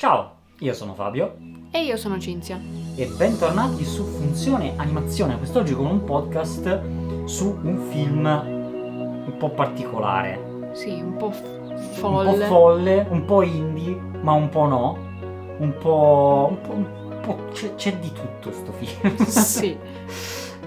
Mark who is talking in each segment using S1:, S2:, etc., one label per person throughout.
S1: Ciao, io sono Fabio
S2: E io sono Cinzia.
S1: e bentornati su Funzione Animazione, quest'oggi con un podcast su un film un po' particolare,
S2: Sì, un po' f-
S1: un
S2: folle.
S1: po' folle, un po' indie, ma un po' no, un po'... un po', un po' c'è, c'è di tutto sto film.
S2: sì.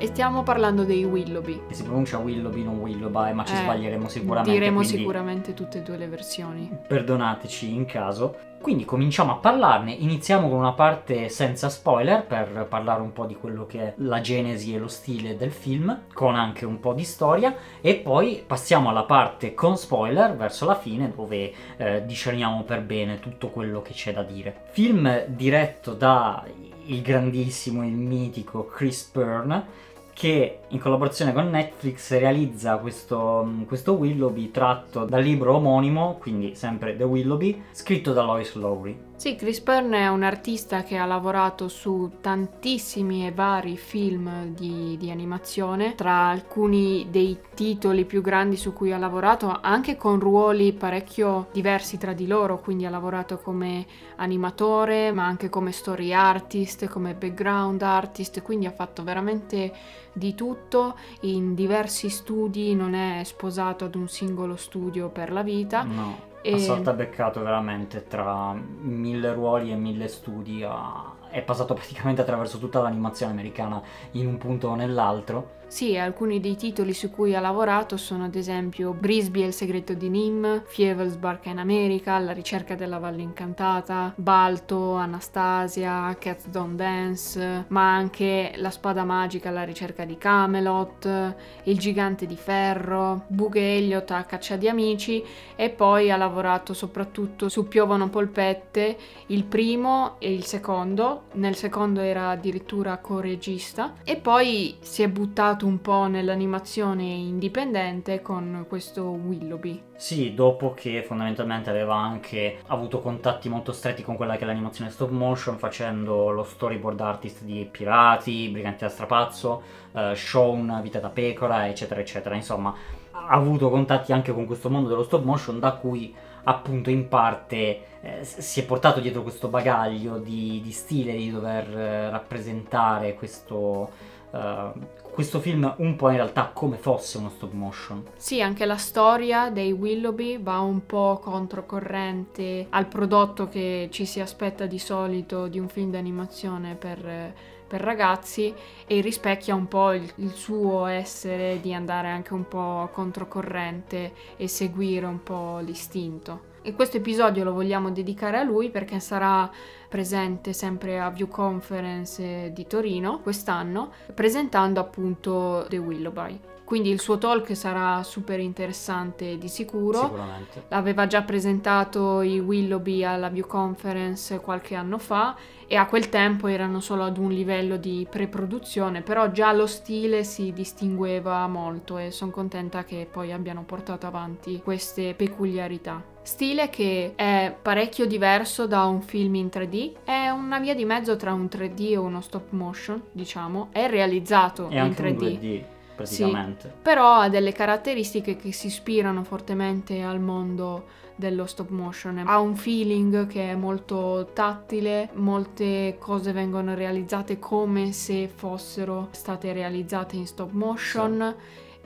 S2: E stiamo parlando dei Willoughby.
S1: Che si pronuncia Willoughby, non Willoughby, ma ci
S2: Eh,
S1: sbaglieremo sicuramente.
S2: Diremo sicuramente tutte e due le versioni.
S1: Perdonateci in caso. Quindi cominciamo a parlarne. Iniziamo con una parte senza spoiler per parlare un po' di quello che è la genesi e lo stile del film, con anche un po' di storia. E poi passiamo alla parte con spoiler verso la fine, dove eh, discerniamo per bene tutto quello che c'è da dire. Film diretto da il grandissimo, il mitico Chris Byrne che in collaborazione con Netflix realizza questo, questo Willoughby tratto dal libro omonimo, quindi sempre The Willoughby, scritto da Lois Lowry.
S2: Sì, Chris Byrne è un artista che ha lavorato su tantissimi e vari film di, di animazione, tra alcuni dei titoli più grandi su cui ha lavorato, anche con ruoli parecchio diversi tra di loro, quindi ha lavorato come animatore, ma anche come story artist, come background artist, quindi ha fatto veramente di tutto. In diversi studi, non è sposato ad un singolo studio per la vita.
S1: No,
S2: E-
S1: ha saltabeccato veramente tra mille ruoli e mille studi. ha- È passato praticamente attraverso tutta l'animazione americana in un punto o nell'altro.
S2: Sì, alcuni dei titoli su cui ha lavorato sono ad esempio Brisby e il segreto di Nim, Fievel's Barca in America, La ricerca della Valle Incantata, Balto, Anastasia, Cats Don't Dance, ma anche La spada magica alla ricerca di Camelot, Il gigante di ferro, Bug Elliot a caccia di amici e poi ha lavorato soprattutto su Piovono polpette, il primo e il secondo, nel secondo era addirittura co-regista e poi si è buttato un po' nell'animazione indipendente con questo Willoughby.
S1: Sì, dopo che fondamentalmente aveva anche avuto contatti molto stretti con quella che è l'animazione stop motion, facendo lo storyboard artist di Pirati, Briganti da Strapazzo, eh, Shaun, Vita da Pecora, eccetera, eccetera. Insomma, ha avuto contatti anche con questo mondo dello stop motion da cui appunto in parte eh, si è portato dietro questo bagaglio di, di stile, di dover eh, rappresentare questo, eh, questo film un po' in realtà come fosse uno stop motion.
S2: Sì, anche la storia dei Willoughby va un po' controcorrente al prodotto che ci si aspetta di solito di un film d'animazione per, per ragazzi e rispecchia un po' il, il suo essere di andare anche un po' controcorrente e seguire un po' l'istinto. E questo episodio lo vogliamo dedicare a lui perché sarà presente sempre a View Conference di Torino quest'anno, presentando appunto The Willoughby. Quindi il suo talk sarà super interessante di sicuro.
S1: Sicuramente.
S2: Aveva già presentato i Willoughby alla View Conference qualche anno fa e a quel tempo erano solo ad un livello di pre-produzione, però già lo stile si distingueva molto e sono contenta che poi abbiano portato avanti queste peculiarità. Stile che è parecchio diverso da un film in 3D, è una via di mezzo tra un 3D e uno stop motion, diciamo, è realizzato
S1: E
S2: in
S1: anche
S2: 3D.
S1: Un 2D praticamente.
S2: Però ha delle caratteristiche che si ispirano fortemente al mondo dello stop motion. Ha un feeling che è molto tattile, molte cose vengono realizzate come se fossero state realizzate in stop motion.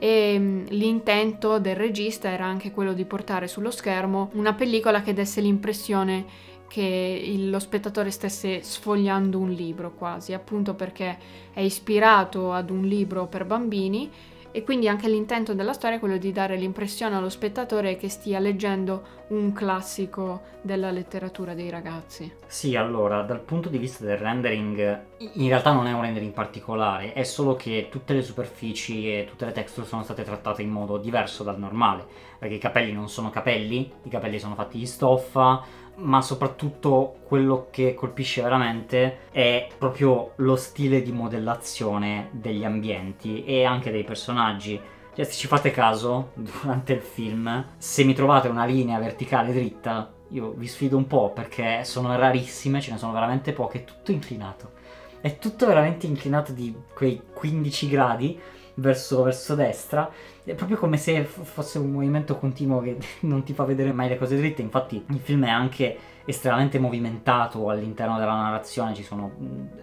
S2: E mm, l'intento del regista era anche quello di portare sullo schermo una pellicola che desse l'impressione che il- lo spettatore stesse sfogliando un libro quasi, appunto perché è ispirato ad un libro per bambini e quindi anche l'intento della storia è quello di dare l'impressione allo spettatore che stia leggendo un classico della letteratura dei ragazzi.
S1: Sì, allora, dal punto di vista del rendering, in realtà non è un rendering particolare, è solo che tutte le superfici e tutte le texture sono state trattate in modo diverso dal normale, perché i capelli non sono capelli, i capelli sono fatti di stoffa, ma soprattutto quello che colpisce veramente è proprio lo stile di modellazione degli ambienti e anche dei personaggi. Cioè, se ci fate caso, durante il film, se mi trovate una linea verticale dritta, io vi sfido un po' perché sono rarissime, ce ne sono veramente poche, è tutto inclinato. È tutto veramente inclinato di quei 15 gradi verso, verso destra. È proprio come se fosse un movimento continuo che non ti fa vedere mai le cose dritte. Infatti, il film è anche estremamente movimentato all'interno della narrazione, ci sono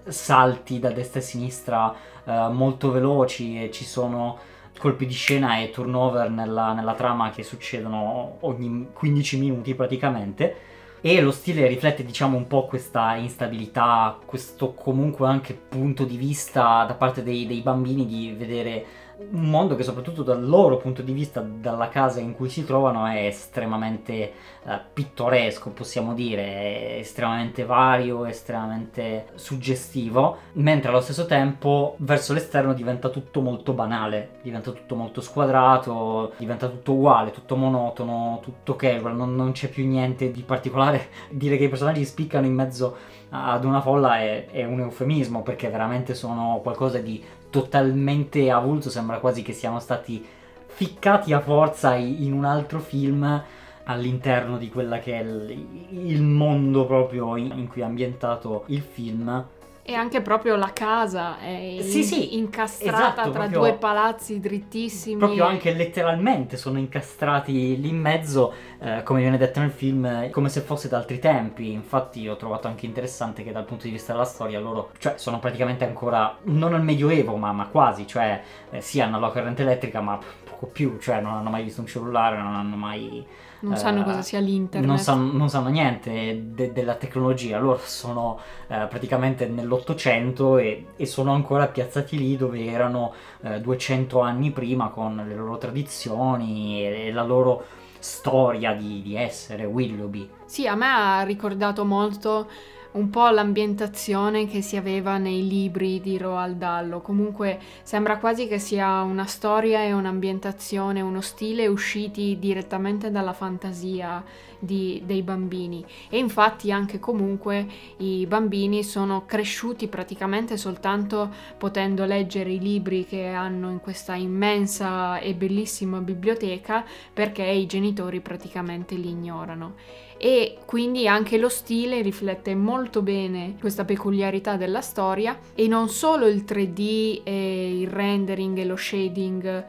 S1: salti da destra e sinistra uh, molto veloci e ci sono colpi di scena e turnover nella, nella trama che succedono ogni 15 minuti praticamente e lo stile riflette diciamo un po' questa instabilità, questo comunque anche punto di vista da parte dei, dei bambini di vedere un mondo che soprattutto dal loro punto di vista, dalla casa in cui si trovano, è estremamente uh, pittoresco, possiamo dire, è estremamente vario, estremamente suggestivo, mentre allo stesso tempo verso l'esterno diventa tutto molto banale, diventa tutto molto squadrato, diventa tutto uguale, tutto monotono, tutto casual, non, non c'è più niente di particolare. Dire che i personaggi spiccano in mezzo ad una folla è, è un eufemismo perché veramente sono qualcosa di totalmente avulso, sembra quasi che siano stati ficcati a forza in un altro film all'interno di quella che è il mondo proprio in cui è ambientato il film
S2: e anche proprio la casa è
S1: sì, sì,
S2: incastrata esatto, tra proprio, due palazzi drittissimi.
S1: Proprio anche letteralmente sono incastrati lì in mezzo, eh, come viene detto nel film, come se fosse da altri tempi. Infatti ho trovato anche interessante che dal punto di vista della storia loro, cioè, sono praticamente ancora, non al medioevo, ma, ma quasi, cioè, eh, sì hanno la corrente elettrica, ma poco più, cioè non hanno mai visto un cellulare, non hanno mai
S2: non sanno cosa sia l'internet.
S1: Non sanno, non sanno niente de- della tecnologia, loro sono eh, praticamente nell'Ottocento e, e, sono ancora piazzati lì dove erano eh, 200 anni prima con le loro tradizioni e, e la loro storia di, di essere Willoughby.
S2: Sì, a me ha ricordato molto un po' l'ambientazione che si aveva nei libri di Roald Dahl. Comunque sembra quasi che sia una storia e un'ambientazione, uno stile usciti direttamente dalla fantasia di, dei bambini. E infatti anche comunque i bambini sono cresciuti praticamente soltanto potendo leggere i libri che hanno in questa immensa e bellissima biblioteca perché i genitori praticamente li ignorano e quindi anche lo stile riflette molto bene questa peculiarità della storia e non solo il 3D e il rendering e lo shading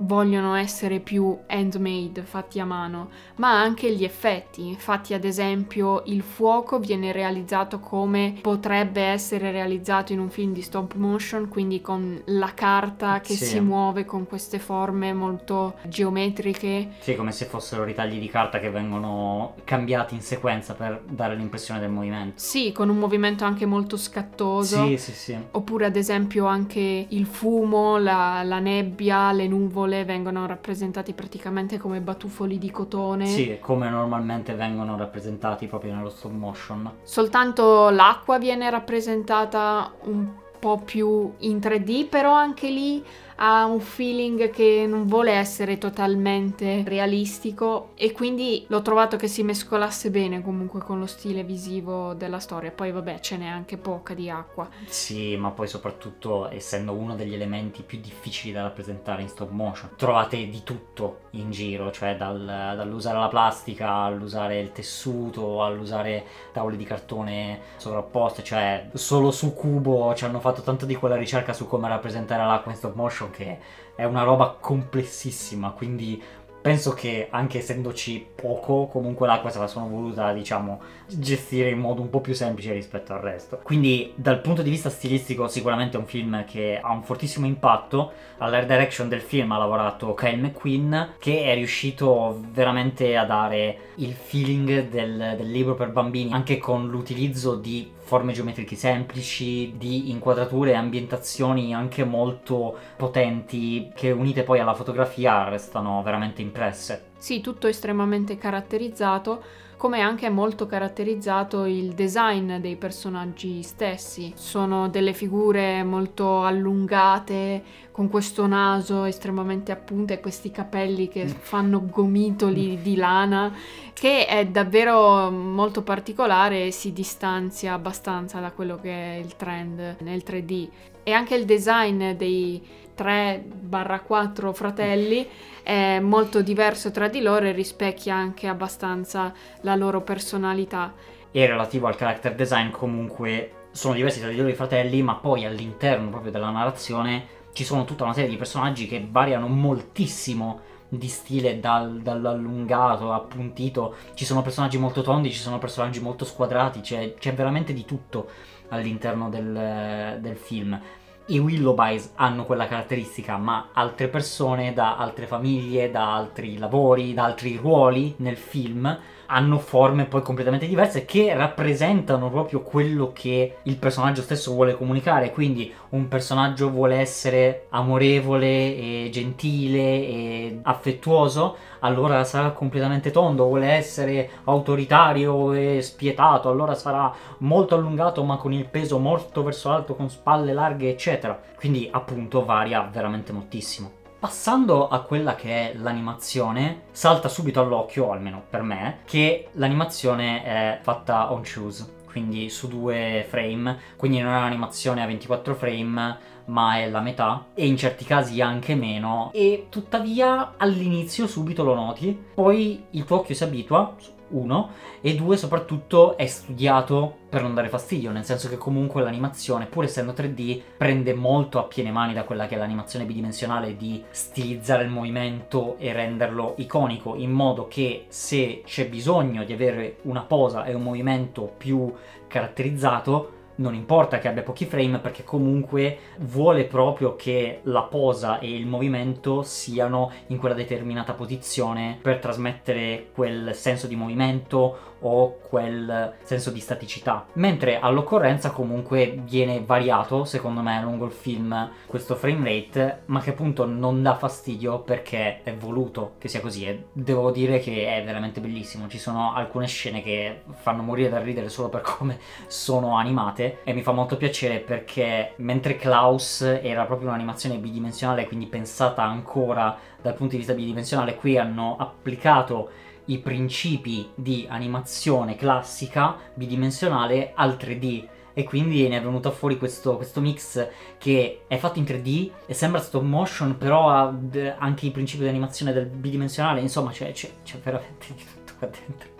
S2: vogliono essere più handmade, fatti a mano, ma anche gli effetti. Infatti, ad esempio, il fuoco viene realizzato come potrebbe essere realizzato in un film di stop motion, quindi con la carta che sì. si muove con queste forme molto geometriche.
S1: Sì, come se fossero ritagli di carta che vengono cambiati in sequenza per dare l'impressione del movimento.
S2: Sì, con un movimento anche molto scattoso.
S1: Sì, sì, sì.
S2: Oppure, ad esempio, anche il fumo, la, la nebbia, le nuvole nuvole vengono rappresentati praticamente come batuffoli di cotone.
S1: Sì, come normalmente vengono rappresentati proprio nello stop motion.
S2: Soltanto l'acqua viene rappresentata un po' più in 3D, però anche lì ha un feeling che non vuole essere totalmente realistico e quindi l'ho trovato che si mescolasse bene comunque con lo stile visivo della storia. Poi vabbè ce n'è anche poca di acqua.
S1: Sì, ma poi soprattutto essendo uno degli elementi più difficili da rappresentare in stop motion, trovate di tutto in giro, cioè dal, dall'usare la plastica all'usare il tessuto, all'usare tavole di cartone sovrapposte, cioè solo su Cubo ci hanno fatto tanto di quella ricerca su come rappresentare l'acqua in stop motion che è una roba complessissima, quindi penso che anche essendoci poco, comunque l'acqua se la sono voluta, diciamo, gestire in modo un po' più semplice rispetto al resto. Quindi dal punto di vista stilistico sicuramente è un film che ha un fortissimo impatto. All'air direction del film ha lavorato Kyle McQueen che è riuscito veramente a dare il feeling del, del libro per bambini anche con l'utilizzo di forme geometriche semplici, di inquadrature e ambientazioni anche molto potenti che unite poi alla fotografia restano veramente impresse.
S2: Sì, tutto estremamente caratterizzato come anche è molto caratterizzato il design dei personaggi stessi. Sono delle figure molto allungate, con questo naso estremamente a punta e questi capelli che fanno gomitoli di lana, che è davvero molto particolare e si distanzia abbastanza da quello che è il trend nel 3D. E anche il design dei 3-4 fratelli è molto diverso tra di loro e rispecchia anche abbastanza la loro personalità.
S1: E relativo al character design comunque sono diversi tra di loro i fratelli, ma poi all'interno proprio della narrazione ci sono tutta una serie di personaggi che variano moltissimo di stile dal, dall'allungato, appuntito, ci sono personaggi molto tondi, ci sono personaggi molto squadrati, c'è, c'è veramente di tutto all'interno del, del film i Willowbys hanno quella caratteristica, ma altre persone da altre famiglie, da altri lavori, da altri ruoli nel film hanno forme poi completamente diverse che rappresentano proprio quello che il personaggio stesso vuole comunicare. Quindi un personaggio vuole essere amorevole e gentile e affettuoso, allora sarà completamente tondo, vuole essere autoritario e spietato, allora sarà molto allungato ma con il peso molto verso l'alto, con spalle larghe, eccetera. Quindi appunto varia veramente moltissimo. Passando a quella che è l'animazione, salta subito all'occhio, almeno per me, che l'animazione è fatta on choose, quindi su due frame, quindi non è un'animazione a 24 frame, ma è la metà e in certi casi anche meno. E tuttavia all'inizio subito lo noti, poi il tuo occhio si abitua uno, e due, soprattutto è studiato per non dare fastidio, nel senso che comunque l'animazione, pur essendo 3D, prende molto a piene mani da quella che è l'animazione bidimensionale di stilizzare il movimento e renderlo iconico, in modo che se c'è bisogno di avere una posa e un movimento più caratterizzato, non importa che abbia pochi frame perché comunque vuole proprio che la posa e il movimento siano in quella determinata posizione per trasmettere quel senso di movimento o quel senso di staticità. Mentre all'occorrenza comunque viene variato, secondo me, lungo il film questo frame rate, ma che appunto non dà fastidio perché è voluto che sia così. E devo dire che è veramente bellissimo. Ci sono alcune scene che fanno morire da ridere solo per come sono animate e mi fa molto piacere perché mentre Klaus era proprio un'animazione bidimensionale, quindi pensata ancora dal punto di vista bidimensionale, qui hanno applicato i principi di animazione classica bidimensionale al 3D e quindi ne è venuto fuori questo, questo, mix che è fatto in 3D e sembra stop motion però ha anche i principi di animazione del bidimensionale insomma c'è, c'è, c'è veramente di tutto qua dentro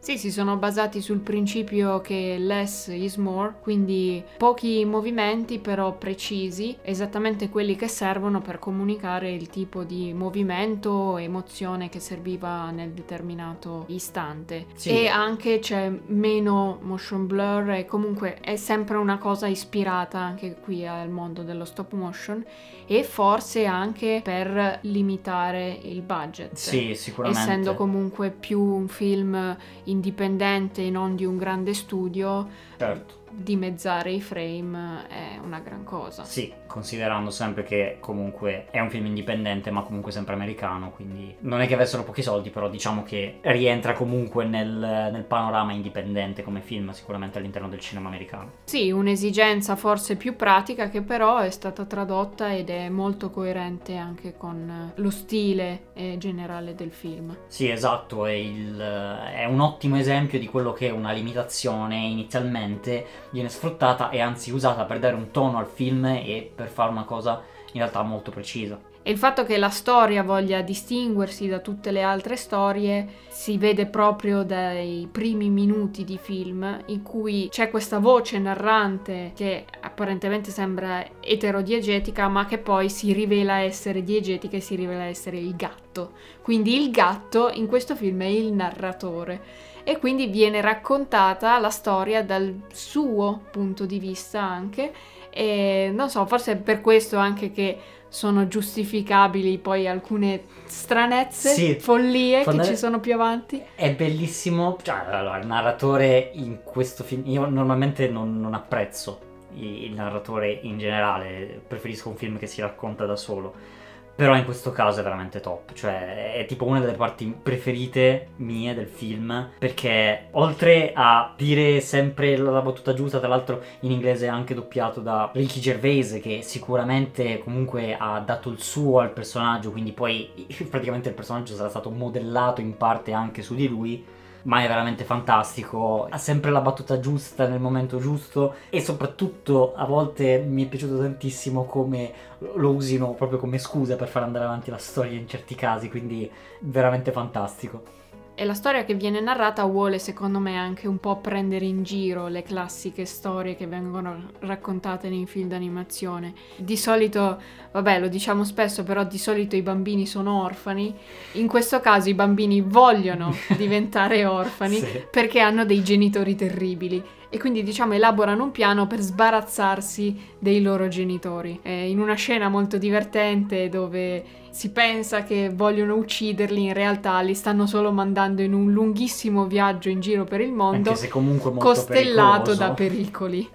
S2: sì, si sono basati sul principio che less is more, quindi pochi movimenti però precisi, esattamente quelli che servono per comunicare il tipo di movimento o emozione che serviva nel determinato istante. Sì. E anche c'è meno motion blur e comunque è sempre una cosa ispirata anche qui al mondo dello stop motion e forse anche per limitare il budget.
S1: Sì, sicuramente.
S2: Essendo comunque più un film indipendente e non di un grande studio.
S1: Certo
S2: dimezzare i frame è una gran cosa.
S1: Sì, considerando sempre che comunque è un film indipendente, ma comunque sempre americano, quindi non è che avessero pochi soldi, però diciamo che rientra comunque nel, nel panorama indipendente come film, sicuramente all'interno del cinema americano.
S2: Sì, un'esigenza forse più pratica che però è stata tradotta ed è molto coerente anche con lo stile generale del film.
S1: Sì, esatto, è, il, è un ottimo esempio di quello che è una limitazione inizialmente viene sfruttata e anzi usata per dare un tono al film e per fare una cosa in realtà molto precisa.
S2: E il fatto che la storia voglia distinguersi da tutte le altre storie si vede proprio dai primi minuti di film in cui c'è questa voce narrante che apparentemente sembra eterodiegetica ma che poi si rivela essere diegetica e si rivela essere il gatto. Quindi il gatto in questo film è il narratore e quindi viene raccontata la storia dal suo punto di vista anche e non so, forse è per questo anche che sono giustificabili poi alcune stranezze, sì, follie fonda- che ci sono più avanti.
S1: È bellissimo, cioè, allora, il narratore in questo film, io normalmente non, non apprezzo il narratore in generale, preferisco un film che si racconta da solo però in questo caso è veramente top, cioè è tipo una delle parti preferite mie del film, perché oltre a dire sempre la battuta giusta, tra l'altro in inglese è anche doppiato da Ricky Gervais, che sicuramente comunque ha dato il suo al personaggio, quindi poi praticamente il personaggio sarà stato modellato in parte anche su di lui ma è veramente fantastico. Ha sempre la battuta giusta nel momento giusto e soprattutto a volte mi è piaciuto tantissimo come lo usino proprio come scusa per far andare avanti la storia in certi casi, quindi veramente fantastico.
S2: E la storia che viene narrata vuole, secondo me, anche un po' prendere in giro le classiche storie che vengono raccontate nei film d'animazione. Di solito, vabbè, lo diciamo spesso, però di solito i bambini sono orfani. In questo caso i bambini vogliono diventare orfani
S1: Sì.
S2: perché hanno dei genitori terribili e quindi diciamo elaborano un piano per sbarazzarsi dei loro genitori. Eh, in una scena molto divertente dove si pensa che vogliono ucciderli, in realtà li stanno solo mandando in un lunghissimo viaggio in giro per il mondo,
S1: Anche se comunque molto
S2: costellato
S1: pericoloso.
S2: da pericoli.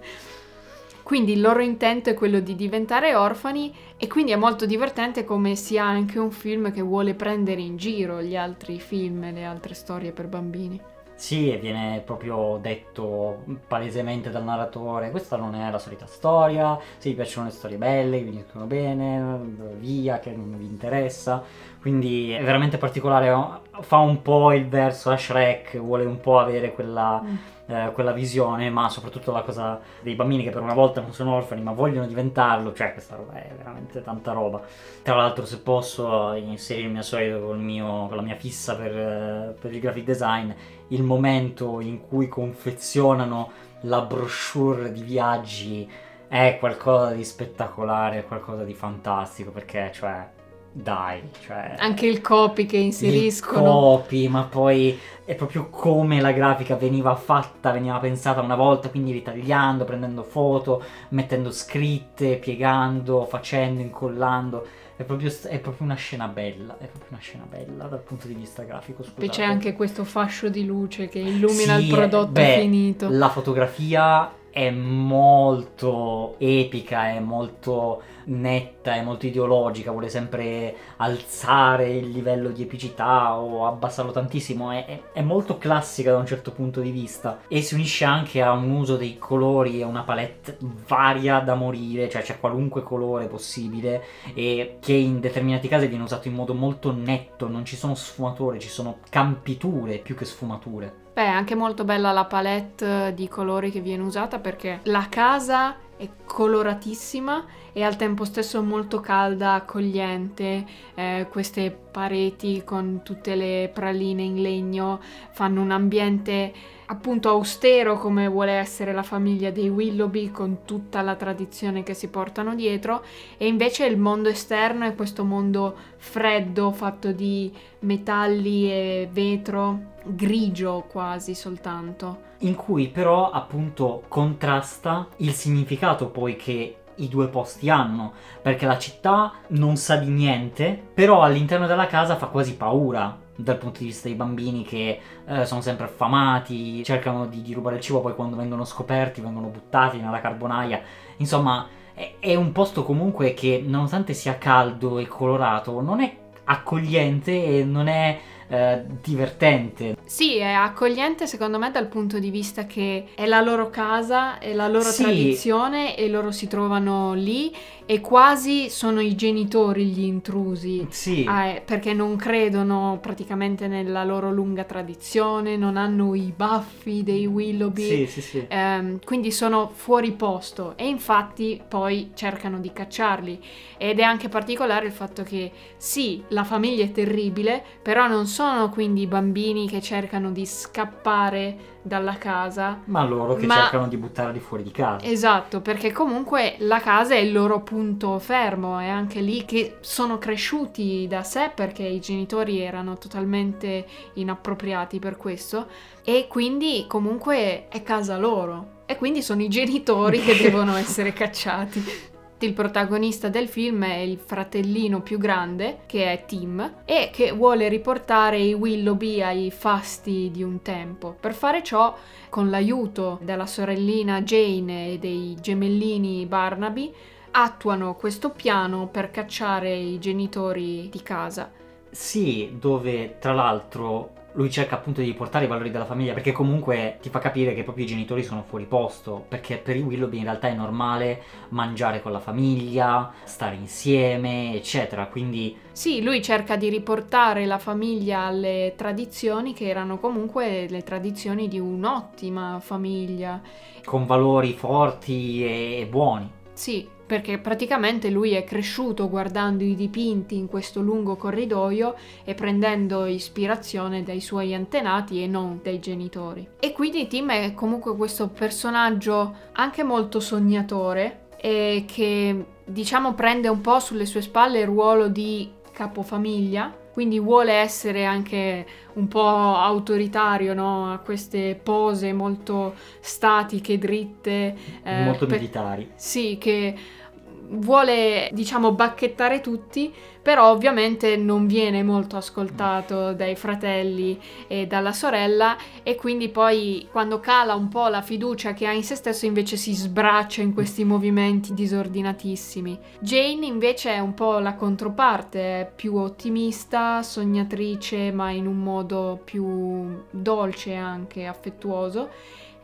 S2: Quindi il loro intento è quello di diventare orfani e quindi è molto divertente come sia anche un film che vuole prendere in giro gli altri film e le altre storie per bambini.
S1: Sì, e viene proprio detto palesemente dal narratore, questa non è la solita storia, se vi piacciono le storie belle, vi finiscono bene, via, che non vi interessa. Quindi è veramente particolare, fa un po' il verso a Shrek, vuole un po' avere quella, eh, quella visione, ma soprattutto la cosa dei bambini che per una volta non sono orfani ma vogliono diventarlo, cioè questa roba è veramente tanta roba. Tra l'altro se posso inserirmi al solito col mio- con la mia fissa per, eh, per il graphic design, il momento in cui confezionano la brochure di viaggi è qualcosa di spettacolare, è qualcosa di fantastico perché cioè dai, cioè
S2: Anche il copy che
S1: il
S2: inseriscono.
S1: copy, ma poi è proprio come la grafica veniva fatta, veniva pensata una volta, quindi ritagliando, prendendo foto, mettendo scritte, piegando, facendo, incollando. È proprio, è proprio una scena bella, è proprio una scena bella dal punto di vista grafico. Scusate.
S2: c'è anche questo fascio di luce che illumina
S1: Sì,
S2: il prodotto
S1: beh,
S2: finito.
S1: La fotografia è molto epica, è molto netta, è molto ideologica, vuole sempre alzare il livello di epicità o abbassarlo tantissimo, è, è- è molto classica da un certo punto di vista e si unisce anche a un uso dei colori e una palette varia da morire, cioè c'è qualunque colore possibile e che in determinati casi viene usato in modo molto netto, non ci sono sfumature, ci sono campiture più che sfumature.
S2: Beh, è anche molto bella la palette di colori che viene usata perché la casa è coloratissima e al tempo stesso molto calda, accogliente. Eh, queste pareti con tutte le praline in legno fanno un ambiente appunto austero come vuole essere la famiglia dei Willoughby con tutta la tradizione che si portano dietro e invece il mondo esterno è questo mondo freddo fatto di metalli e vetro grigio quasi soltanto.
S1: In cui però appunto contrasta il significato poi che i due posti hanno, perché la città non sa di niente, però all'interno della casa fa quasi paura dal punto di vista dei bambini che eh, sono sempre affamati, cercano di, di rubare il cibo, poi quando vengono scoperti vengono buttati nella carbonaia, insomma è, è un posto comunque che nonostante sia caldo e colorato non è accogliente e non è eh, divertente,
S2: Sì, è accogliente secondo me dal punto di vista che è la loro casa, è la loro
S1: Sì.
S2: tradizione e loro si trovano lì e quasi sono i genitori gli intrusi.
S1: sì.
S2: Ah, eh, perché non credono praticamente nella loro lunga tradizione, non hanno i baffi dei Willoughby,
S1: Sì, sì, sì.
S2: Ehm, quindi sono fuori posto e infatti poi cercano di cacciarli ed è anche particolare il fatto che sì, la famiglia è terribile, però non sono quindi i bambini che cercano di scappare dalla casa.
S1: Ma loro che
S2: Ma-
S1: cercano di buttarli fuori di casa.
S2: Esatto, perché comunque la casa è il loro punto fermo, è anche lì che sono cresciuti da sé perché i genitori erano totalmente inappropriati per questo e quindi comunque è casa loro e quindi sono i genitori che devono essere cacciati. Il protagonista del film è il fratellino più grande, che è Tim, e che vuole riportare i Willoughby ai fasti di un tempo. Per fare ciò, con l'aiuto della sorellina Jane e dei gemellini Barnaby, attuano questo piano per cacciare i genitori di casa.
S1: Sì, dove tra l'altro lui cerca appunto di portare i valori della famiglia perché comunque ti fa capire che proprio i genitori sono fuori posto perché per i Willoughby in realtà è normale mangiare con la famiglia, stare insieme, eccetera. Quindi
S2: Sì, lui cerca di riportare la famiglia alle tradizioni che erano comunque le tradizioni di un'ottima famiglia.
S1: con valori forti e buoni.
S2: Sì, perché praticamente lui è cresciuto guardando i dipinti in questo lungo corridoio e prendendo ispirazione dai suoi antenati e non dai genitori. E quindi Tim è comunque questo personaggio anche molto sognatore e che diciamo prende un po' sulle sue spalle il ruolo di capofamiglia quindi vuole essere anche un po' autoritario, no? A queste pose molto statiche, dritte.
S1: Eh, molto militari.
S2: Sì, che vuole, diciamo, bacchettare tutti, però ovviamente non viene molto ascoltato dai fratelli e dalla sorella e quindi poi quando cala un po' la fiducia che ha in se stesso invece si sbraccia in questi movimenti disordinatissimi. Jane invece è un po' la controparte, è più ottimista, sognatrice, ma in un modo più dolce anche, affettuoso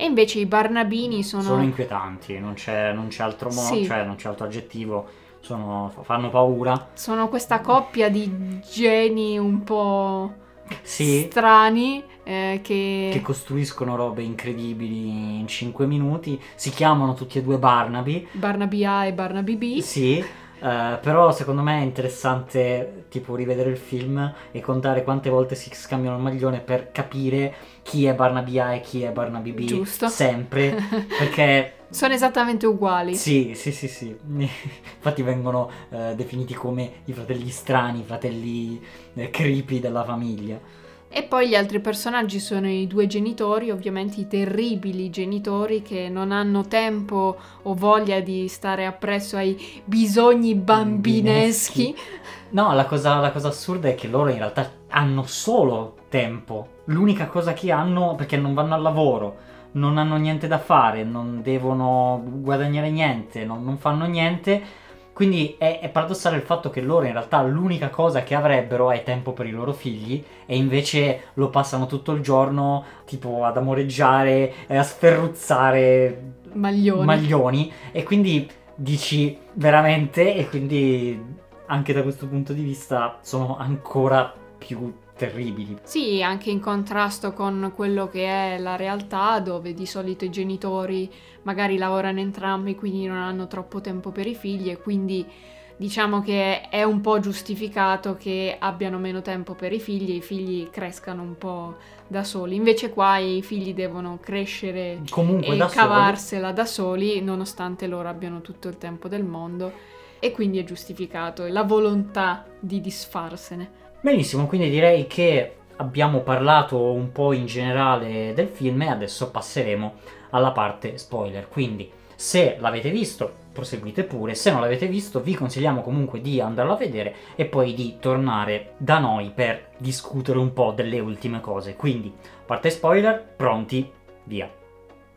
S2: e invece i Barnabini sono...
S1: Sono inquietanti, non c'è, non c'è altro modo, sì. cioè non c'è altro aggettivo. Sono, fanno paura.
S2: Sono questa coppia di geni un po' sì, strani eh, che...
S1: che... costruiscono robe incredibili in 5 minuti. Si chiamano tutti e due Barnaby.
S2: Barnaby A e Barnaby B.
S1: Sì. Uh, però secondo me è interessante tipo rivedere il film e contare quante volte si scambiano il maglione per capire chi è Barnaby A e chi è Barnaby B.
S2: Giusto.
S1: Sempre. Perché...
S2: Sono esattamente uguali.
S1: Sì, sì, sì, sì. Infatti vengono uh, definiti come i fratelli strani, i fratelli uh, creepy della famiglia.
S2: E poi gli altri personaggi sono i due genitori, ovviamente i terribili genitori che non hanno tempo o voglia di stare appresso ai bisogni bambineschi.
S1: No, la cosa, la cosa assurda è che loro in realtà hanno solo tempo. L'unica cosa che hanno, perché non vanno al lavoro, non hanno niente da fare, non devono guadagnare niente, non, non fanno niente quindi è, è, paradossale il fatto che loro in realtà l'unica cosa che avrebbero è tempo per i loro figli e invece lo passano tutto il giorno tipo ad amoreggiare e a sferruzzare
S2: maglioni.
S1: maglioni e quindi dici veramente e quindi anche da questo punto di vista sono ancora più terribili.
S2: Sì, anche in contrasto con quello che è la realtà, dove di solito i genitori magari lavorano entrambi, quindi non hanno troppo tempo per i figli e quindi diciamo che è un po' giustificato che abbiano meno tempo per i figli e i figli crescano un po' da soli. Invece qua i figli devono crescere Comunque, e da cavarsela soli. da soli, nonostante loro abbiano tutto il tempo del mondo. E quindi è giustificato la volontà di disfarsene.
S1: Benissimo, quindi direi che abbiamo parlato un po' in generale del film e adesso passeremo alla parte spoiler. Quindi, se l'avete visto, proseguite pure. Se non l'avete visto, vi consigliamo comunque di andarlo a vedere e poi di tornare da noi per discutere un po' delle ultime cose. Quindi, parte spoiler, pronti, via.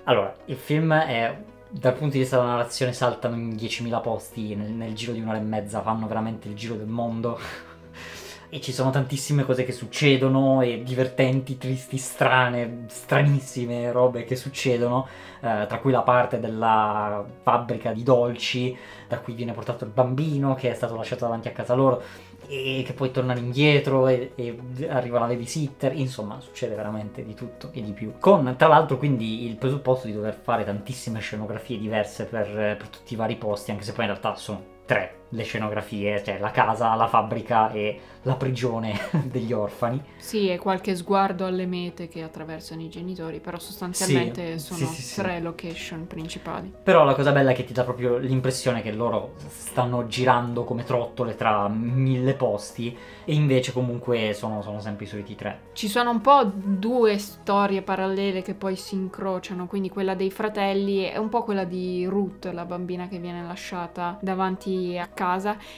S1: Allora, il film è dal punto di vista della narrazione saltano in 10.000 posti nel, nel giro di un'ora e mezza, fanno veramente il giro del mondo. e ci sono tantissime cose che succedono e divertenti, tristi, strane, stranissime robe che succedono, eh, tra cui la parte della fabbrica di dolci da cui viene portato il bambino che è stato lasciato davanti a casa loro e che poi tornano indietro e, e arriva la babysitter, insomma succede veramente di tutto e di più. Con tra l'altro quindi il presupposto di dover fare tantissime scenografie diverse per, per tutti i vari posti, anche se poi in realtà sono tre le scenografie, cioè la casa, la fabbrica e la prigione degli orfani.
S2: Sì, e qualche sguardo alle mete che attraversano i genitori, però sostanzialmente sì, sono sì, sì, tre location principali.
S1: Però la cosa bella è che ti dà proprio l'impressione che loro stanno girando come trottole tra mille posti e invece comunque sono, sono sempre i soliti tre.
S2: Ci sono un po' due storie parallele che poi si incrociano, quindi quella dei fratelli e un po' quella di Ruth, la bambina che viene lasciata davanti a casa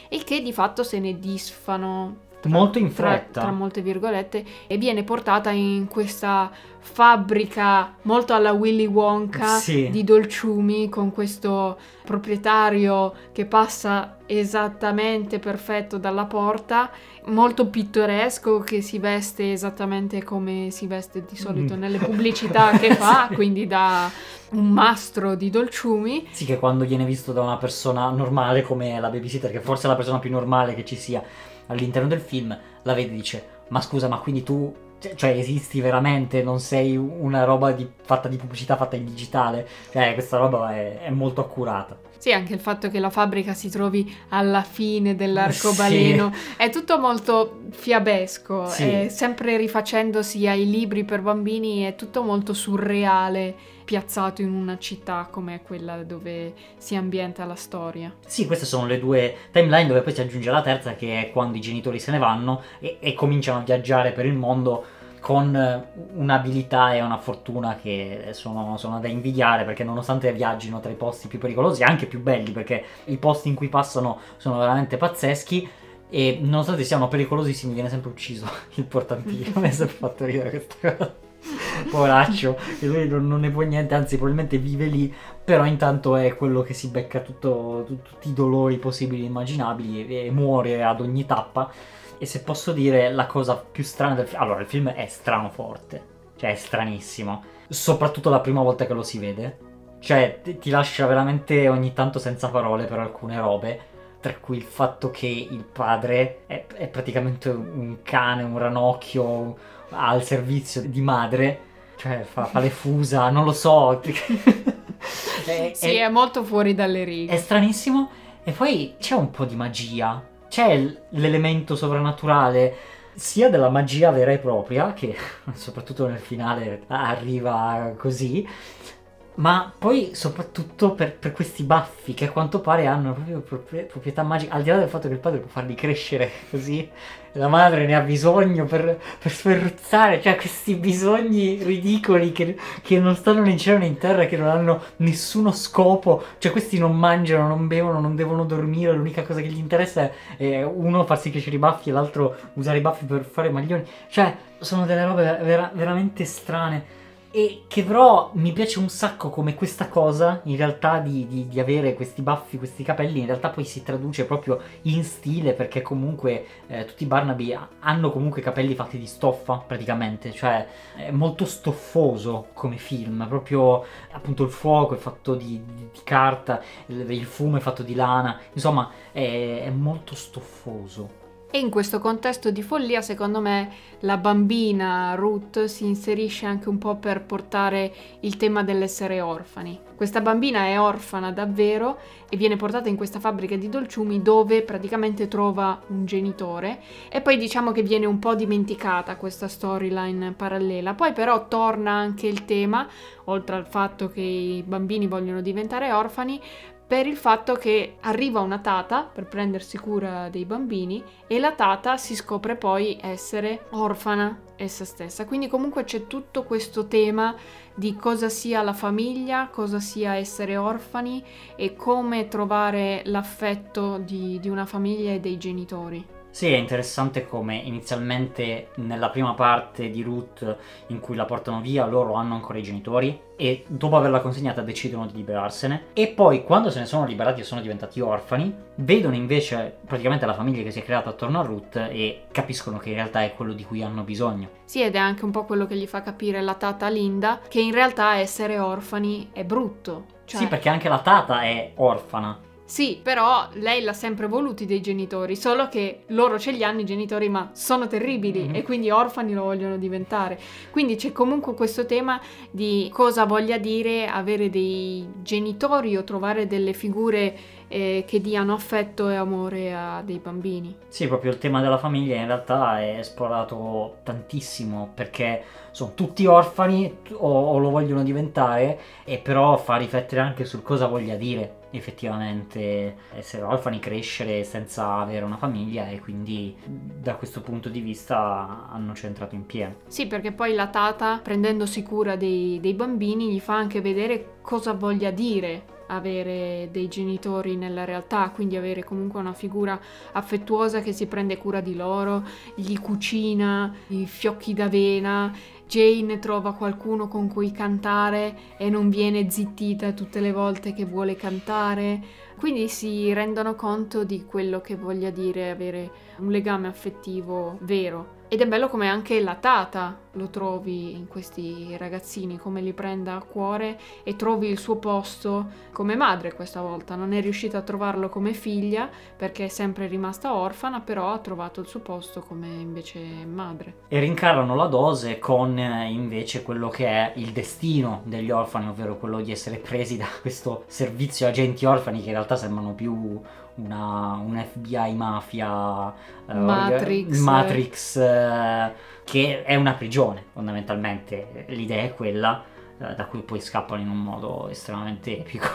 S2: e che di fatto se ne disfano
S1: molto in fretta
S2: tra, tra, molte virgolette e viene portata in questa fabbrica molto alla Willy Wonka sì. di dolciumi con questo proprietario che passa esattamente perfetto dalla porta molto pittoresco che si veste esattamente come si veste di solito mm. nelle pubblicità che fa quindi da un mastro di dolciumi
S1: sì che quando viene visto da una persona normale come la babysitter che forse è la persona più normale che ci sia all'interno del film, la vede e dice ma scusa ma quindi tu cioè, cioè, esisti veramente, non sei una roba di, fatta di pubblicità fatta in digitale, cioè questa roba è, è, molto accurata.
S2: Sì, anche il fatto che la fabbrica si trovi alla fine dell'arcobaleno sì. è tutto molto fiabesco, sì. sempre rifacendosi ai libri per bambini, è tutto molto surreale piazzato in una città come quella dove si ambienta la storia.
S1: Sì, queste sono le due timeline dove poi si aggiunge la terza che è quando i genitori se ne vanno e, e cominciano a viaggiare per il mondo con un'abilità e una fortuna che sono, sono, da invidiare perché nonostante viaggino tra i posti più pericolosi, anche più belli perché i posti in cui passano sono veramente pazzeschi e nonostante siano pericolosissimi viene sempre ucciso il portantino, mi è sempre fatto ridere questa cosa. Poveraccio, che lui non, non, ne può niente, anzi probabilmente vive lì, però intanto è quello che si becca tutto, tutti i dolori possibili e immaginabili e, e muore ad ogni tappa. E se posso dire la cosa più strana del film... Allora, il film è strano forte, cioè è stranissimo, soprattutto la prima volta che lo si vede. Cioè, ti lascia veramente ogni tanto senza parole per alcune robe tra cui il fatto che il padre è, è, praticamente un cane, un ranocchio, al servizio di madre, cioè fa, fa le fusa, non lo so.
S2: è, sì, è, è molto fuori dalle righe.
S1: È stranissimo. E poi c'è un po' di magia, c'è l'elemento sovrannaturale sia della magia vera e propria, che soprattutto nel finale arriva così, ma poi soprattutto per, per, questi baffi che a quanto pare hanno proprio proprietà magiche, al di là del fatto che il padre può farli crescere così, la madre ne ha bisogno per, per sferruzzare, cioè questi bisogni ridicoli che, che, non stanno né in cielo né in terra, che non hanno nessuno scopo, cioè questi non mangiano, non bevono, non devono dormire, l'unica cosa che gli interessa è uno farsi crescere i baffi e l'altro usare i baffi per fare maglioni, cioè sono delle robe vera, veramente strane e che però mi piace un sacco come questa cosa, in realtà di, di, di, avere questi baffi, questi capelli, in realtà poi si traduce proprio in stile perché comunque eh, tutti i Barnaby hanno comunque capelli fatti di stoffa praticamente, cioè è molto stoffoso come film, proprio appunto il fuoco è fatto di, di carta, il, il, fumo è fatto di lana, insomma è, è molto stoffoso.
S2: E in questo contesto di follia, secondo me, la bambina Ruth si inserisce anche un po' per portare il tema dell'essere orfani. Questa bambina è orfana davvero e viene portata in questa fabbrica di dolciumi dove praticamente trova un genitore e poi diciamo che viene un po' dimenticata questa storyline parallela. Poi però torna anche il tema, oltre al fatto che i bambini vogliono diventare orfani, per il fatto che arriva una tata per prendersi cura dei bambini e la tata si scopre poi essere orfana essa stessa. Quindi comunque c'è tutto questo tema di cosa sia la famiglia, cosa sia essere orfani e come trovare l'affetto di, di una famiglia e dei genitori.
S1: Sì, è interessante come inizialmente nella prima parte di Ruth in cui la portano via loro hanno ancora i genitori e dopo averla consegnata decidono di liberarsene e poi quando se ne sono liberati e sono diventati orfani vedono invece praticamente la famiglia che si è creata attorno a Ruth e capiscono che in realtà è quello di cui hanno bisogno.
S2: Sì, ed è anche un po' quello che gli fa capire la tata Linda che in realtà essere orfani è brutto.
S1: Cioè... Sì, perché anche la tata è orfana
S2: sì, però lei l'ha sempre voluti dei genitori, solo che loro ce li hanno i genitori, ma sono terribili mm-hmm. e quindi orfani lo vogliono diventare. Quindi c'è comunque questo tema di cosa voglia dire avere dei genitori o trovare delle figure eh, che diano affetto e amore a dei bambini.
S1: Sì, proprio il tema della famiglia in realtà è esplorato tantissimo perché sono tutti orfani o, o lo vogliono diventare e però fa riflettere anche sul cosa voglia dire effettivamente essere orfani, crescere senza avere una famiglia e quindi da questo punto di vista hanno centrato in pieno.
S2: Sì, perché poi la tata, prendendosi cura dei, dei bambini, gli fa anche vedere cosa voglia dire avere dei genitori nella realtà, quindi avere comunque una figura affettuosa che si prende cura di loro, gli cucina i fiocchi d'avena Jane trova qualcuno con cui cantare e non viene zittita tutte le volte che vuole cantare, quindi si rendono conto di quello che voglia dire avere un legame affettivo vero. Ed è bello come anche la tata lo trovi in questi ragazzini, come li prenda a cuore e trovi il suo posto come madre questa volta. Non è riuscita a trovarlo come figlia perché è sempre rimasta orfana, però ha trovato il suo posto come invece madre.
S1: E rincarano la dose con eh, invece quello che è il destino degli orfani, ovvero quello di essere presi da questo servizio agenti orfani che in realtà sembrano più una, un FBI mafia
S2: uh, Matrix,
S1: Matrix uh, che è una prigione fondamentalmente. L'idea è quella uh, da cui poi scappano in un modo estremamente epico.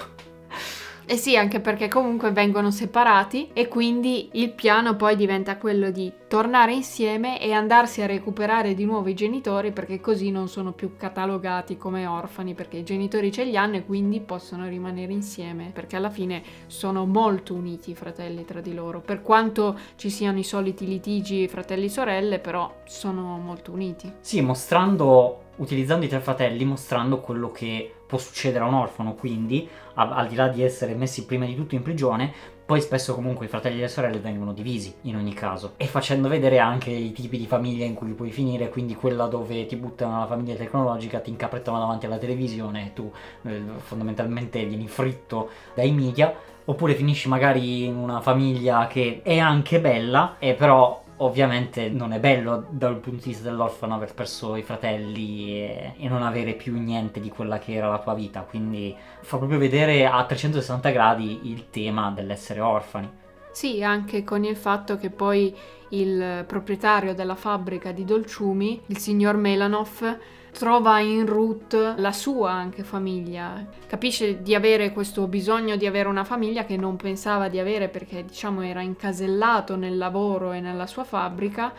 S2: Eh sì, anche perché comunque vengono separati e quindi il piano poi diventa quello di tornare insieme e andarsi a recuperare di nuovo i genitori perché così non sono più catalogati come orfani perché i genitori ce li hanno e quindi possono rimanere insieme perché alla fine sono molto uniti i fratelli tra di loro. Per quanto ci siano i soliti litigi fratelli e sorelle, però sono molto uniti.
S1: Sì, mostrando utilizzando i tre fratelli, mostrando quello che può succedere a un orfano, quindi al, al di là di essere messi prima di tutto in prigione, poi spesso comunque i fratelli e le sorelle vengono divisi in ogni caso e facendo vedere anche i tipi di famiglia in cui puoi finire, quindi quella dove ti buttano la famiglia tecnologica, ti incaprettano davanti alla televisione e tu eh, fondamentalmente vieni fritto dai media, oppure finisci magari in una famiglia che è anche bella e però ovviamente non è bello dal punto di vista dell'orfano aver perso i fratelli e, e, non avere più niente di quella che era la tua vita, quindi fa proprio vedere a 360 gradi il tema dell'essere orfani.
S2: Sì, anche con il fatto che poi il proprietario della fabbrica di dolciumi, il signor Melanov, trova in Ruth la sua anche famiglia. Capisce di avere questo bisogno di avere una famiglia che non pensava di avere perché diciamo era incasellato nel lavoro e nella sua fabbrica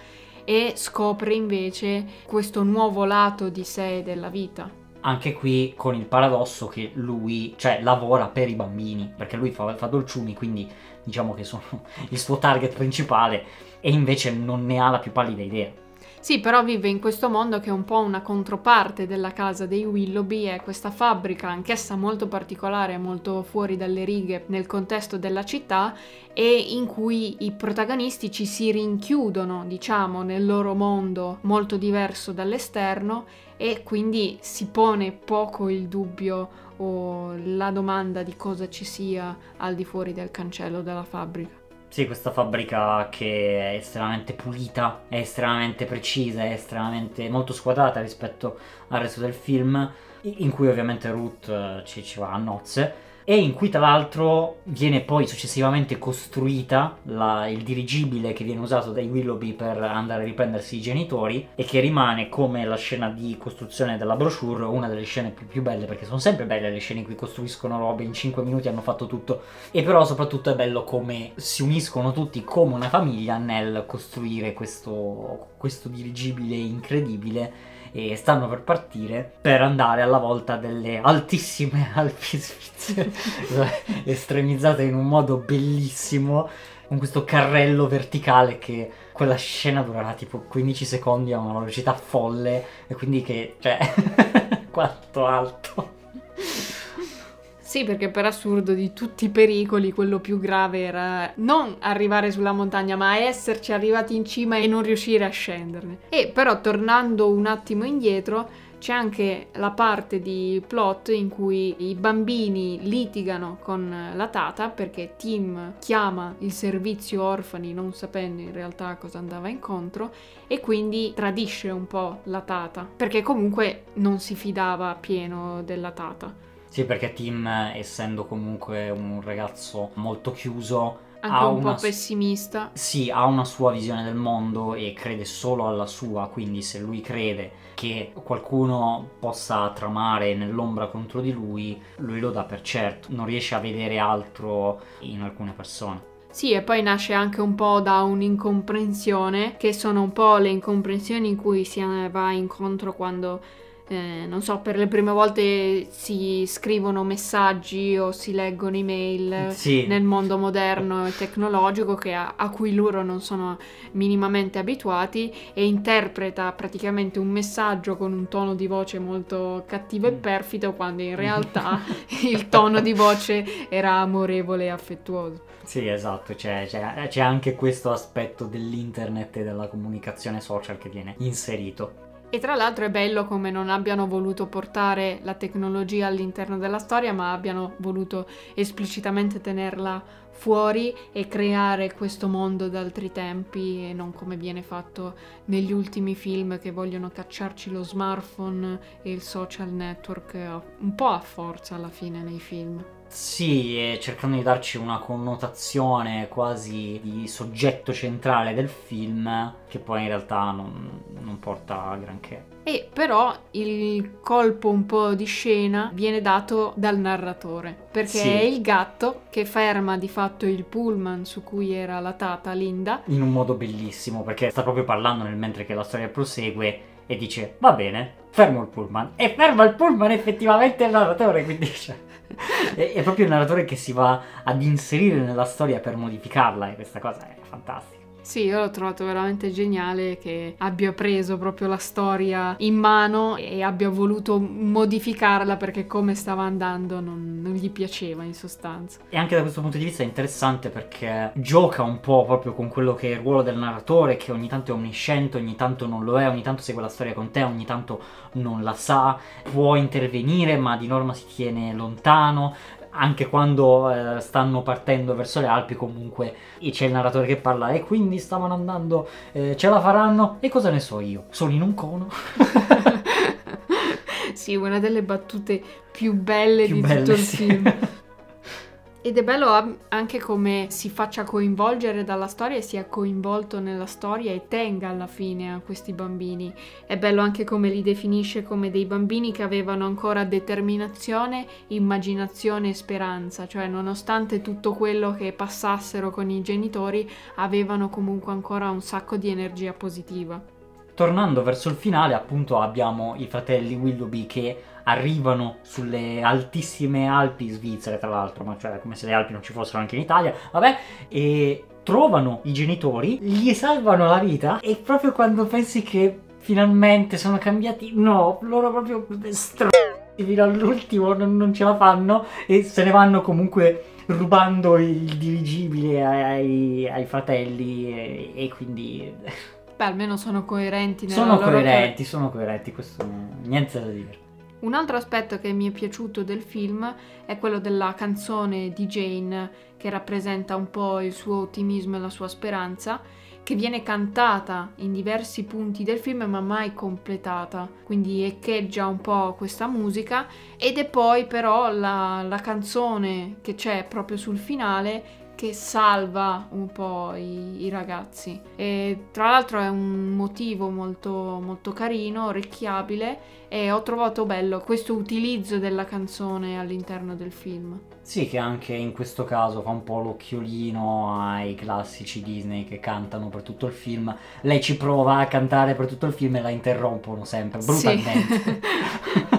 S2: e scopre invece questo nuovo lato di sé e della vita.
S1: Anche qui con il paradosso che lui, cioè, lavora per i bambini, perché lui fa, fa dolciumi, quindi diciamo che sono il suo target principale, e invece non ne ha la più pallida idea.
S2: Sì, però vive in questo mondo che è un po' una controparte della casa dei Willoughby, è questa fabbrica anch'essa molto particolare, molto fuori dalle righe nel contesto della città e in cui i protagonisti ci si rinchiudono, diciamo, nel loro mondo molto diverso dall'esterno e quindi si pone poco il dubbio o la domanda di cosa ci sia al di fuori del cancello della fabbrica.
S1: Sì, questa fabbrica che è estremamente pulita, è estremamente precisa, è estremamente molto squadrata rispetto al resto del film, in cui ovviamente Ruth eh, ci, ci va a nozze e in cui tra l'altro viene poi successivamente costruita la, il dirigibile che viene usato dai Willoughby per andare a riprendersi i genitori e che rimane come la scena di costruzione della brochure una delle scene più, più belle perché sono sempre belle le scene in cui costruiscono robe in 5 minuti hanno fatto tutto. E però soprattutto è bello come si uniscono tutti come una famiglia nel costruire questo, questo dirigibile incredibile e stanno per partire per andare alla volta delle altissime Alpi svizzere. Estremizzate in un modo bellissimo con questo carrello verticale che quella scena durerà tipo 15 secondi a una velocità folle e quindi che cioè quanto alto
S2: sì, perché per assurdo di tutti i pericoli quello più grave era non arrivare sulla montagna, ma esserci arrivati in cima e non riuscire a scenderne. E però tornando un attimo indietro, c'è anche la parte di plot in cui i bambini litigano con la tata perché Tim chiama il servizio orfani non sapendo in realtà cosa andava incontro e quindi tradisce un po' la tata perché comunque non si fidava pieno della tata.
S1: Sì, perché Tim, essendo comunque un ragazzo molto chiuso,
S2: anche un
S1: una,
S2: po' pessimista.
S1: Sì, ha una sua visione del mondo e crede solo alla sua, quindi se lui crede che qualcuno possa tramare nell'ombra contro di lui, lui lo dà per certo, non riesce a vedere altro in alcune persone.
S2: Sì, e poi nasce anche un po' da un'incomprensione, che sono un po' le incomprensioni in cui si va incontro quando eh, non so, per le prime volte si scrivono messaggi o si leggono email
S1: Sì.
S2: nel mondo moderno e tecnologico che a, a cui loro non sono minimamente abituati e interpreta praticamente un messaggio con un tono di voce molto cattivo e
S1: Mm.
S2: perfido quando in realtà il tono di voce era amorevole e affettuoso.
S1: Sì, esatto, c'è, c'è- c'è anche questo aspetto dell'internet e della comunicazione social che viene inserito.
S2: E tra l'altro è bello come non abbiano voluto portare la tecnologia all'interno della storia, ma abbiano voluto esplicitamente tenerla fuori e creare questo mondo d'altri tempi e non come viene fatto negli ultimi film che vogliono cacciarci lo smartphone e il social network a- un po' a forza alla fine nei film.
S1: Sì, e cercando di darci una connotazione quasi di soggetto centrale del film, che poi in realtà non, non porta a granché.
S2: E però il colpo un po' di scena viene dato dal narratore, perché
S1: Sì.
S2: è il gatto che ferma di fatto il pullman su cui era la tata Linda.
S1: In un modo bellissimo, perché sta proprio parlando nel mentre che la storia prosegue e dice, va bene, fermo il pullman. E ferma il pullman effettivamente il narratore, quindi cioè, è, è proprio il narratore che si va ad inserire nella storia per modificarla e questa cosa è fantastica.
S2: Sì, io l'ho trovato veramente geniale che abbia preso proprio la storia in mano e abbia voluto modificarla perché come stava andando non, non gli piaceva in sostanza.
S1: E anche da questo punto di vista è interessante perché gioca un po' proprio con quello che è il ruolo del narratore, che ogni tanto è omnisciente, ogni tanto non lo è, ogni tanto segue la storia con te, ogni tanto non la sa, può intervenire ma di norma si tiene lontano. Anche quando eh, stanno partendo verso le Alpi, comunque c'è il narratore che parla e quindi stavano andando, eh, ce la faranno e cosa ne so io? Sono in un cono.
S2: sì, una delle battute più belle
S1: Più
S2: di
S1: belle,
S2: tutto il
S1: sì.
S2: film. Ed è bello anche come si faccia coinvolgere dalla storia e sia coinvolto nella storia e tenga alla fine a questi bambini. È bello anche come li definisce come dei bambini che avevano ancora determinazione, immaginazione e speranza, cioè nonostante tutto quello che passassero con i genitori, avevano comunque ancora un sacco di energia positiva.
S1: Tornando verso il finale, appunto, abbiamo i fratelli Willoughby che arrivano sulle altissime Alpi svizzere, tra l'altro, ma cioè come se le Alpi non ci fossero anche in Italia, vabbè, e trovano i genitori, gli salvano la vita e proprio quando pensi che finalmente sono cambiati, no, loro proprio str- fino all'ultimo non, non ce la fanno e se ne vanno comunque rubando il dirigibile ai, ai fratelli e, e quindi
S2: Beh, almeno sono coerenti nella
S1: sono coerenti, sono coerenti, questo niente da dire.
S2: Un altro aspetto che mi è piaciuto del film è quello della canzone di Jane che rappresenta un po' il suo ottimismo e la sua speranza, che viene cantata in diversi punti del film ma mai completata, quindi echeggia un po' questa musica ed è poi però la, la canzone che c'è proprio sul finale che salva un po' i, i ragazzi e tra l'altro è un motivo molto, molto carino, orecchiabile e ho trovato bello questo utilizzo della canzone all'interno del film.
S1: Sì, che anche in questo caso fa un po' l'occhiolino ai classici Disney che cantano per tutto il film. Lei ci prova a cantare per tutto il film e la interrompono sempre, brutalmente.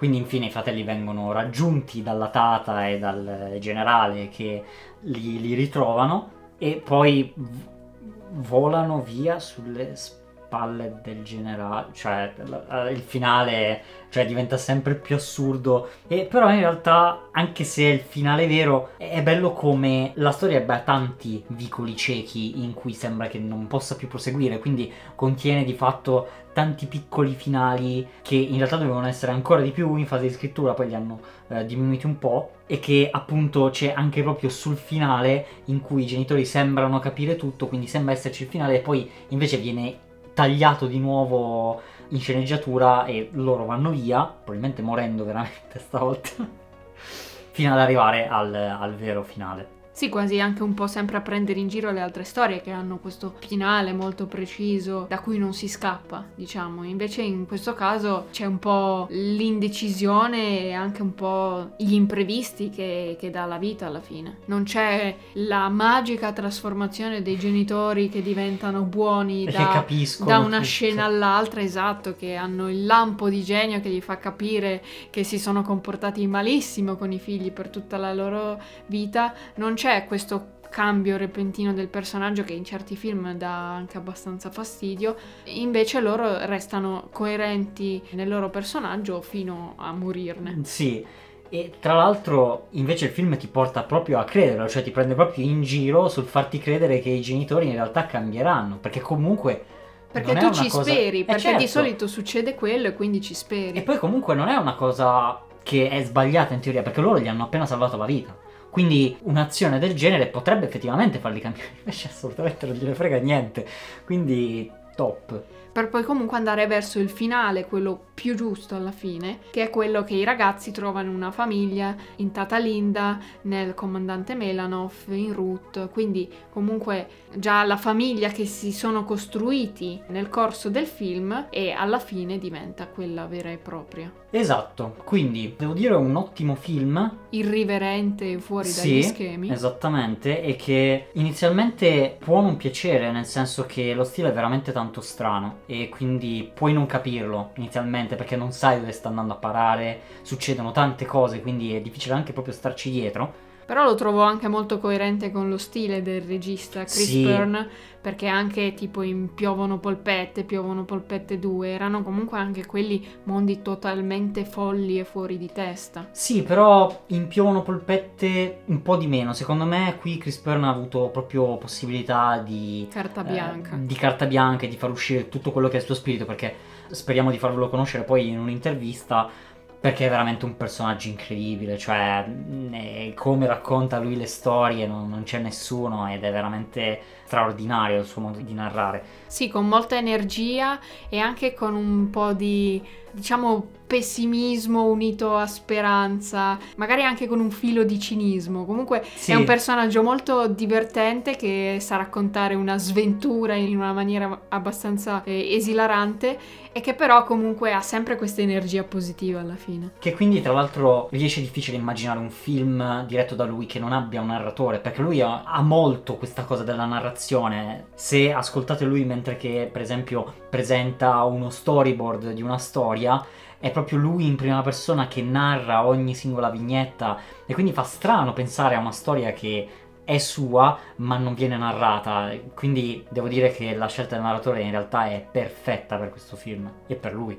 S1: Quindi infine i fratelli vengono raggiunti dalla tata e dal generale che li, li ritrovano e poi volano via sulle spalle del generale, cioè l- il finale cioè, diventa sempre più assurdo. E però in realtà anche se è il finale vero è bello come la storia abbia tanti vicoli ciechi in cui sembra che non possa più proseguire, quindi contiene di fatto tanti piccoli finali che in realtà dovevano essere ancora di più in fase di scrittura, poi li hanno eh, diminuiti un po' e che appunto c'è anche proprio sul finale in cui i genitori sembrano capire tutto, quindi sembra esserci il finale e poi invece viene tagliato di nuovo in sceneggiatura e loro vanno via, probabilmente morendo veramente stavolta, fino ad arrivare al, al vero finale.
S2: Sì, quasi anche un po' sempre a prendere in giro le altre storie che hanno questo finale molto preciso da cui non si scappa, diciamo. Invece in questo caso c'è un po' l'indecisione e anche un po' gli imprevisti che, che dà la vita alla fine. Non c'è la magica trasformazione dei genitori che diventano buoni da, da, una tutto. scena all'altra, esatto, che hanno il lampo di genio che gli fa capire che si sono comportati malissimo con i figli per tutta la loro vita. Non c'è c'è questo cambio repentino del personaggio che in certi film dà anche abbastanza fastidio, invece loro restano coerenti nel loro personaggio fino a morirne.
S1: Sì. E tra l'altro invece il film ti porta proprio a crederlo, cioè ti prende proprio in giro sul farti credere che i genitori in realtà cambieranno, perché comunque...
S2: Perché tu ci cosa... speri, eh, perché certo. di solito succede quello e quindi ci speri.
S1: E poi comunque non è una cosa che è sbagliata in teoria, perché loro gli hanno appena salvato la vita. Quindi un'azione del genere potrebbe effettivamente farli cambiare, invece assolutamente non gliene frega niente. Quindi top
S2: per poi comunque andare verso il finale, quello più giusto alla fine, che è quello che i ragazzi trovano una famiglia in Tata Linda, nel comandante Melanov, in Ruth, quindi comunque già la famiglia che si sono costruiti nel corso del film e alla fine diventa quella vera e propria.
S1: Esatto, quindi devo dire un ottimo film.
S2: Irriverente fuori dagli
S1: sì,
S2: schemi.
S1: Esattamente, e che inizialmente può non piacere, nel senso che lo stile è veramente tanto strano e quindi puoi non capirlo inizialmente perché non sai dove sta andando a parare, succedono tante cose, quindi è difficile anche proprio starci dietro.
S2: Però lo trovo anche molto coerente con lo stile del regista Chris sì. Byrne, perché anche tipo in Piovono Polpette, Piovono Polpette 2, erano comunque anche quelli mondi totalmente folli e fuori di testa.
S1: Sì, però in Piovono Polpette un po' di meno. Secondo me qui Chris Byrne ha avuto proprio possibilità di...
S2: Carta bianca.
S1: Eh, di carta bianca e di far uscire tutto quello che è il suo spirito, perché speriamo di farvelo conoscere poi in un'intervista perché è veramente un personaggio incredibile, cioè mm, come racconta lui le storie non, non, c'è nessuno ed è veramente straordinario il suo modo di narrare.
S2: Sì, con molta energia e anche con un po' di, diciamo, pessimismo unito a speranza, magari anche con un filo di cinismo. Comunque sì. è un personaggio molto divertente che sa raccontare una sventura in una maniera abbastanza eh, esilarante e che però comunque ha sempre questa energia positiva alla fine.
S1: Che quindi tra l'altro riesce difficile immaginare un film diretto da lui che non abbia un narratore, perché lui ha, ha molto questa cosa della narrazione. Se ascoltate lui mentre che per esempio presenta uno storyboard di una storia, è proprio lui in prima persona che narra ogni singola vignetta e quindi fa strano pensare a una storia che è sua ma non viene narrata quindi devo dire che la scelta del narratore in realtà è perfetta per questo film e per lui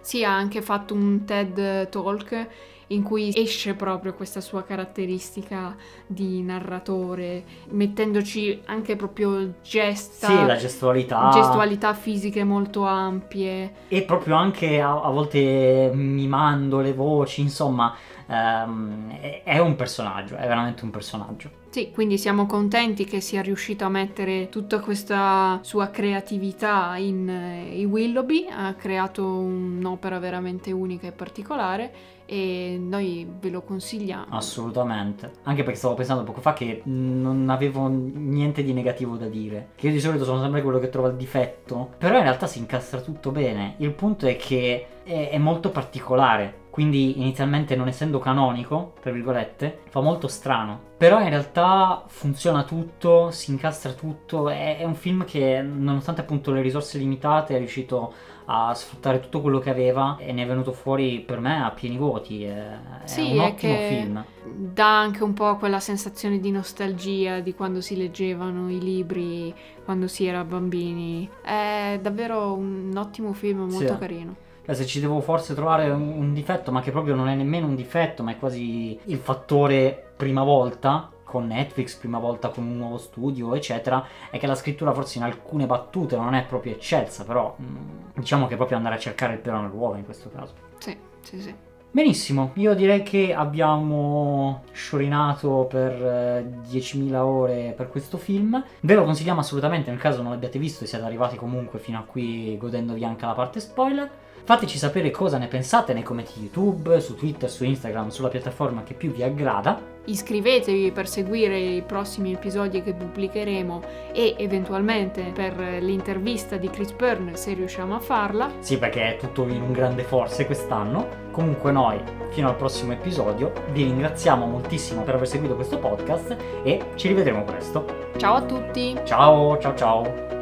S2: sì ha anche fatto un TED Talk in cui esce proprio questa sua caratteristica di narratore, mettendoci anche proprio gesta,
S1: sì, la gestualità.
S2: gestualità fisiche molto ampie.
S1: E proprio anche a, a volte mimando le voci, insomma, um, è, è un personaggio, è veramente un personaggio.
S2: Sì, quindi siamo contenti che sia riuscito a mettere tutta questa sua creatività in eh, i Willoughby, ha creato un'opera veramente unica e particolare e noi ve lo consigliamo.
S1: Assolutamente. Anche perché stavo pensando poco fa che non avevo niente di negativo da dire. Che io di solito sono sempre quello che trova il difetto. Però in realtà si incastra tutto bene. Il punto è che è, è molto particolare. Quindi inizialmente non essendo canonico, tra virgolette, fa molto strano. Però in realtà funziona tutto, si incastra tutto. È, è un film che nonostante appunto le risorse limitate è riuscito a sfruttare tutto quello che aveva e ne è venuto fuori per me a pieni voti. È, sì, è un ottimo è film.
S2: Dà anche un po' quella sensazione di nostalgia di quando si leggevano i libri quando si era bambini. È davvero un ottimo film, molto sì. carino.
S1: Se ci devo forse trovare un, un difetto, ma che proprio non è nemmeno un difetto, ma è quasi il fattore prima volta, con Netflix, prima volta con un nuovo studio, eccetera, è che la scrittura forse in alcune battute non è proprio eccelsa, però mm, diciamo che è proprio andare a cercare il pelo nell'uovo in questo caso.
S2: Sì, sì, sì.
S1: Benissimo, io direi che abbiamo sciorinato per eh, 10.000 ore per questo film. Ve lo consigliamo assolutamente nel caso non l'abbiate visto e siete arrivati comunque fino a qui godendovi anche la parte spoiler. Fateci sapere cosa ne pensate nei commenti YouTube, su Twitter, su Instagram, sulla piattaforma che più vi aggrada.
S2: Iscrivetevi per seguire i prossimi episodi che pubblicheremo e eventualmente per l'intervista di Chris Byrne se riusciamo a farla.
S1: Sì, perché è tutto in un grande forse quest'anno. Comunque noi, fino al prossimo episodio, vi ringraziamo moltissimo per aver seguito questo podcast e ci rivedremo presto.
S2: Ciao a tutti!
S1: Ciao, ciao, ciao!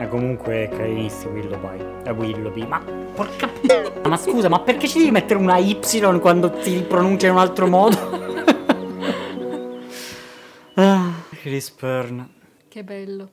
S1: Eh, comunque è carinissimo Willoughby. È Willoughby. Ma porca p***a, ma scusa, ma perché ci devi mettere una Y quando ti pronuncia in un altro modo? ah, Chris Byrne.
S2: Che bello.